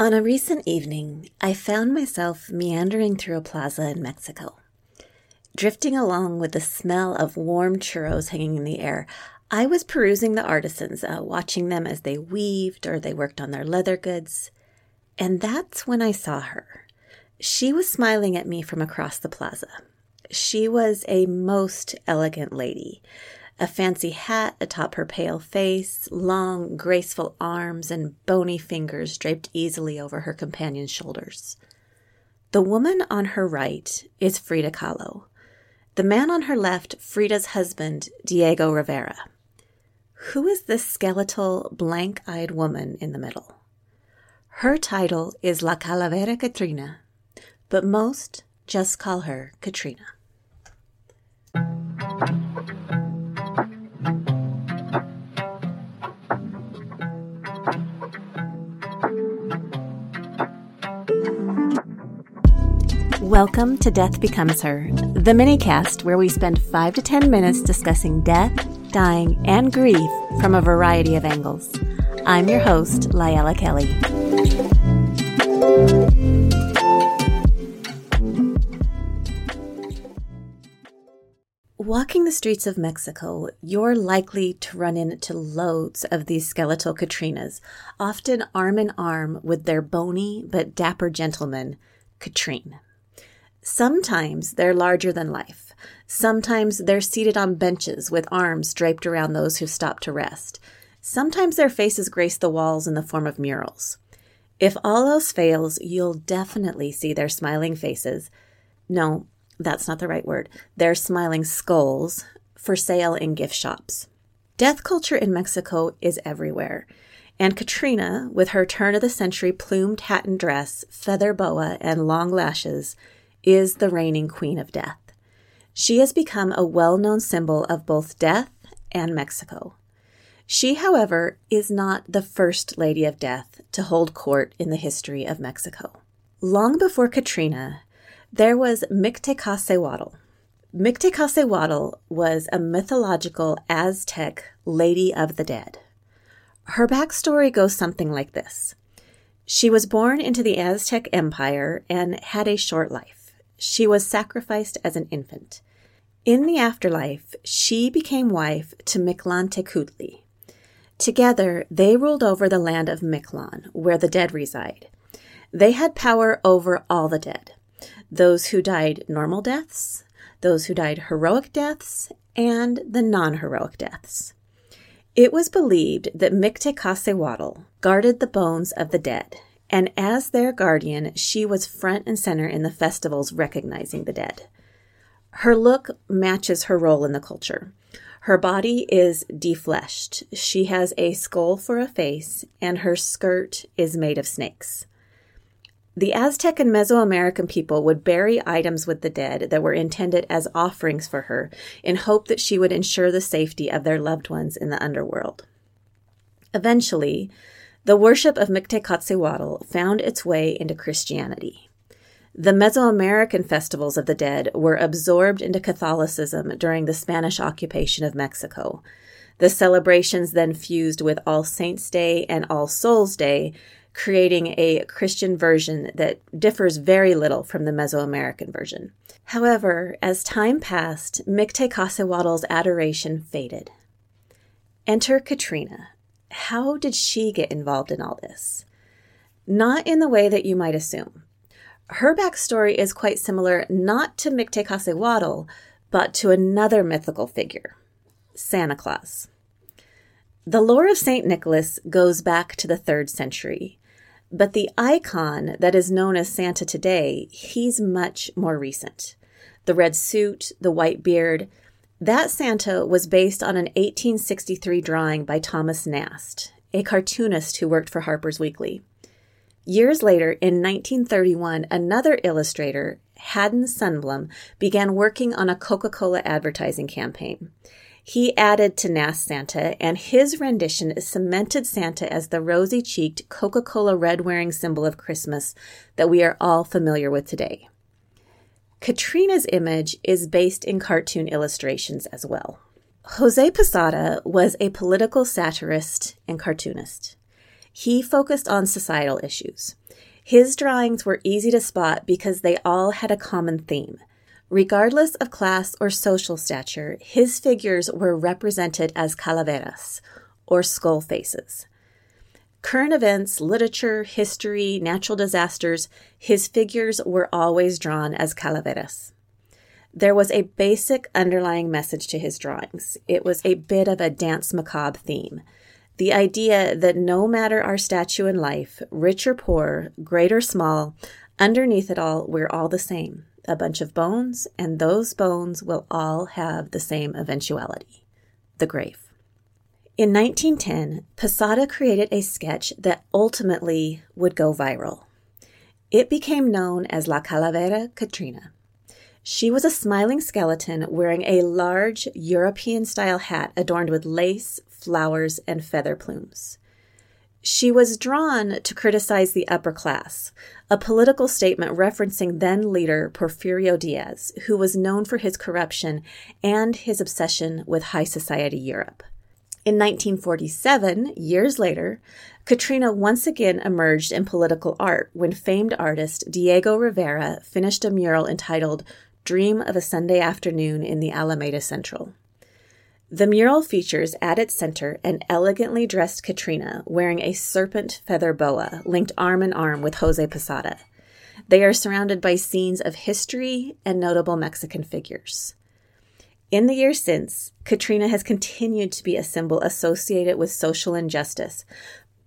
On a recent evening, I found myself meandering through a plaza in Mexico. Drifting along with the smell of warm churros hanging in the air, I was perusing the artisans, uh, watching them as they weaved or they worked on their leather goods. And that's when I saw her. She was smiling at me from across the plaza. She was a most elegant lady a fancy hat atop her pale face, long, graceful arms, and bony fingers draped easily over her companion's shoulders. The woman on her right is Frida Kahlo. The man on her left, Frida's husband, Diego Rivera. Who is this skeletal, blank eyed woman in the middle? Her title is La Calavera Catrina, but most just call her Catrina. Welcome to Death Becomes Her, the minicast where we spend 5 to 10 minutes discussing death, dying, and grief from a variety of angles. I'm your host, Layla Kelly. Walking the streets of Mexico, you're likely to run into loads of these skeletal Catrinas, often arm in arm with their bony but dapper gentleman, Catrín. Sometimes they're larger than life. Sometimes they're seated on benches with arms draped around those who stop to rest. Sometimes their faces grace the walls in the form of murals. If all else fails, you'll definitely see their smiling faces. No, that's not the right word. Their smiling skulls for sale in gift shops. Death culture in Mexico is everywhere. And Catrina, with her turn of the century plumed hat and dress, feather boa, and long lashes, is the reigning queen of death. She has become a well known symbol of both death and Mexico. She, however, is not the first lady of death to hold court in the history of Mexico. Long before Catrina, there was Mictecacihuatl. Mictecacihuatl was a mythological Aztec lady of the dead. Her backstory goes something like this She was born into the Aztec Empire and had a short life she was sacrificed as an infant. In the afterlife, she became wife to Mictlantecuhtli. Together, they ruled over the land of Mictlan, where the dead reside. They had power over all the dead those who died normal deaths, those who died heroic deaths, and the non heroic deaths. It was believed that Mictecacihuatl guarded the bones of the dead and as their guardian, she was front and center in the festivals recognizing the dead. Her look matches her role in the culture. Her body is defleshed. She has a skull for a face, and her skirt is made of snakes. The Aztec and Mesoamerican people would bury items with the dead that were intended as offerings for her in hope that she would ensure the safety of their loved ones in the underworld. Eventually, the worship of Mictecacihuatl found its way into Christianity. The Mesoamerican festivals of the dead were absorbed into Catholicism during the Spanish occupation of Mexico. The celebrations then fused with All Saints' Day and All Souls' Day, creating a Christian version that differs very little from the Mesoamerican version. However, as time passed, Mictecacihuatl's adoration faded. Enter Katrina, how did she get involved in all this? Not in the way that you might assume. Her backstory is quite similar not to Mictecacihuatl, but to another mythical figure, Santa Claus. The lore of St. Nicholas goes back to the third century, but the icon that is known as Santa today, he's much more recent. The red suit, the white beard, that Santa was based on an 1863 drawing by Thomas Nast, a cartoonist who worked for Harper's Weekly. Years later, in 1931, another illustrator, Haddon Sundblom, began working on a Coca Cola advertising campaign. He added to Nast Santa, and his rendition is cemented Santa as the rosy cheeked Coca Cola red wearing symbol of Christmas that we are all familiar with today. Katrina's image is based in cartoon illustrations as well. Jose Posada was a political satirist and cartoonist. he focused on societal issues. His drawings were easy to spot because they all had a common theme. Regardless of class or social stature, his figures were represented as calaveras, or skull faces. Current events, literature, history, natural disasters, his figures were always drawn as calaveras. There was a basic underlying message to his drawings. It was a bit of a danse macabre theme. The idea that no matter our statue in life, rich or poor, great or small, underneath it all, we're all the same a bunch of bones, and those bones will all have the same eventuality the grave. In 1910, Posada created a sketch that ultimately would go viral. It became known as La Calavera Catrina. She was a smiling skeleton wearing a large European style hat adorned with lace, flowers, and feather plumes. She was drawn to criticize the upper class, a political statement referencing then leader Porfirio Diaz, who was known for his corruption and his obsession with high society Europe. In 1947, years later, Catrina once again emerged in political art when famed artist Diego Rivera finished a mural entitled Dream of a Sunday Afternoon in the Alameda Central. The mural features at its center an elegantly dressed Catrina wearing a serpent feather boa linked arm in arm with Jose Posada. They are surrounded by scenes of history and notable Mexican figures. In the years since, Catrina has continued to be a symbol associated with social injustice,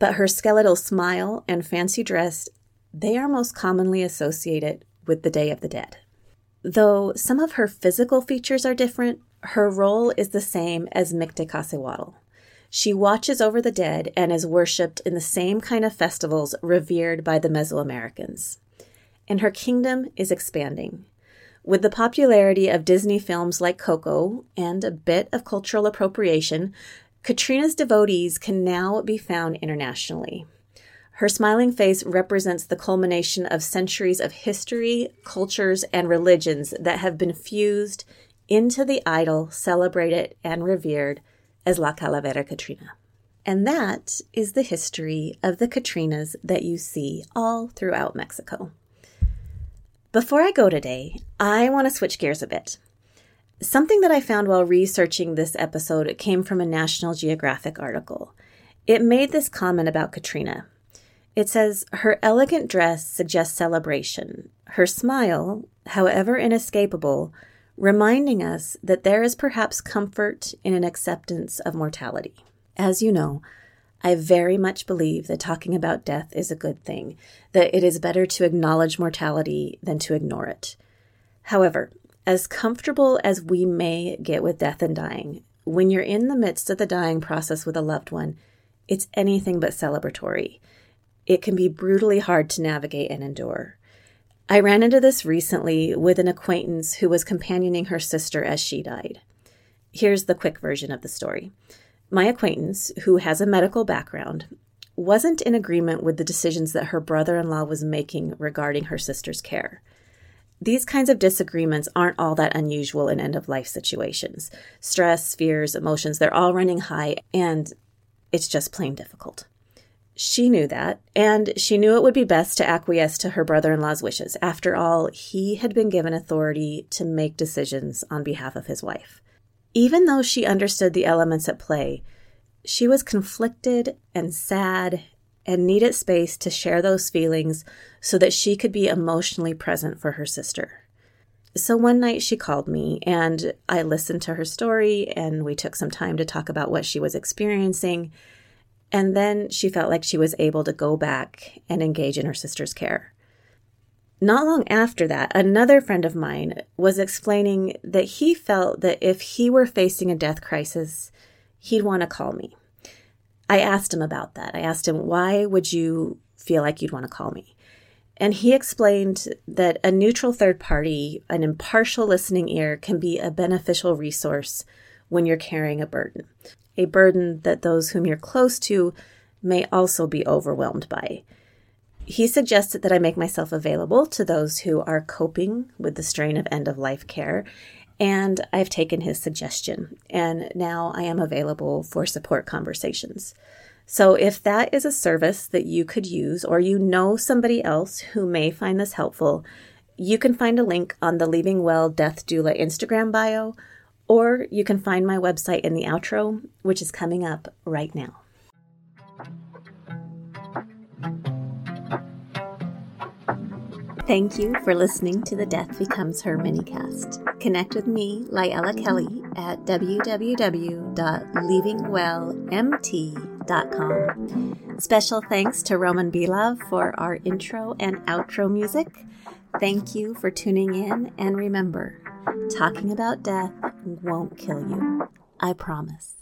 but her skeletal smile and fancy dress, they are most commonly associated with the Day of the Dead. Though some of her physical features are different, her role is the same as Mictecacihuatl. She watches over the dead and is worshipped in the same kind of festivals revered by the Mesoamericans. And her kingdom is expanding. With the popularity of Disney films like Coco and a bit of cultural appropriation, Catrina's devotees can now be found internationally. Her smiling face represents the culmination of centuries of history, cultures, and religions that have been fused into the idol celebrated and revered as La Calavera Catrina. And that is the history of the Catrinas that you see all throughout Mexico. Before I go today, I want to switch gears a bit. Something that I found while researching this episode came from a National Geographic article. It made this comment about Catrina. It says, Her elegant dress suggests celebration. Her smile, however inescapable, reminding us that there is perhaps comfort in an acceptance of mortality. As you know, I very much believe that talking about death is a good thing, that it is better to acknowledge mortality than to ignore it. However, as comfortable as we may get with death and dying, when you're in the midst of the dying process with a loved one, it's anything but celebratory. It can be brutally hard to navigate and endure. I ran into this recently with an acquaintance who was companioning her sister as she died. Here's the quick version of the story. My acquaintance, who has a medical background, wasn't in agreement with the decisions that her brother in law was making regarding her sister's care. These kinds of disagreements aren't all that unusual in end of life situations. Stress, fears, emotions, they're all running high, and it's just plain difficult. She knew that, and she knew it would be best to acquiesce to her brother in law's wishes. After all, he had been given authority to make decisions on behalf of his wife. Even though she understood the elements at play, she was conflicted and sad and needed space to share those feelings so that she could be emotionally present for her sister. So one night she called me and I listened to her story and we took some time to talk about what she was experiencing. And then she felt like she was able to go back and engage in her sister's care. Not long after that, another friend of mine was explaining that he felt that if he were facing a death crisis, he'd want to call me. I asked him about that. I asked him, why would you feel like you'd want to call me? And he explained that a neutral third party, an impartial listening ear, can be a beneficial resource when you're carrying a burden, a burden that those whom you're close to may also be overwhelmed by. He suggested that I make myself available to those who are coping with the strain of end of life care, and I've taken his suggestion, and now I am available for support conversations. So, if that is a service that you could use, or you know somebody else who may find this helpful, you can find a link on the Leaving Well Death Doula Instagram bio, or you can find my website in the outro, which is coming up right now. Thank you for listening to the Death Becomes Her minicast. Connect with me, Lyella Kelly, at www.leavingwellmt.com. Special thanks to Roman Belov for our intro and outro music. Thank you for tuning in, and remember, talking about death won't kill you. I promise.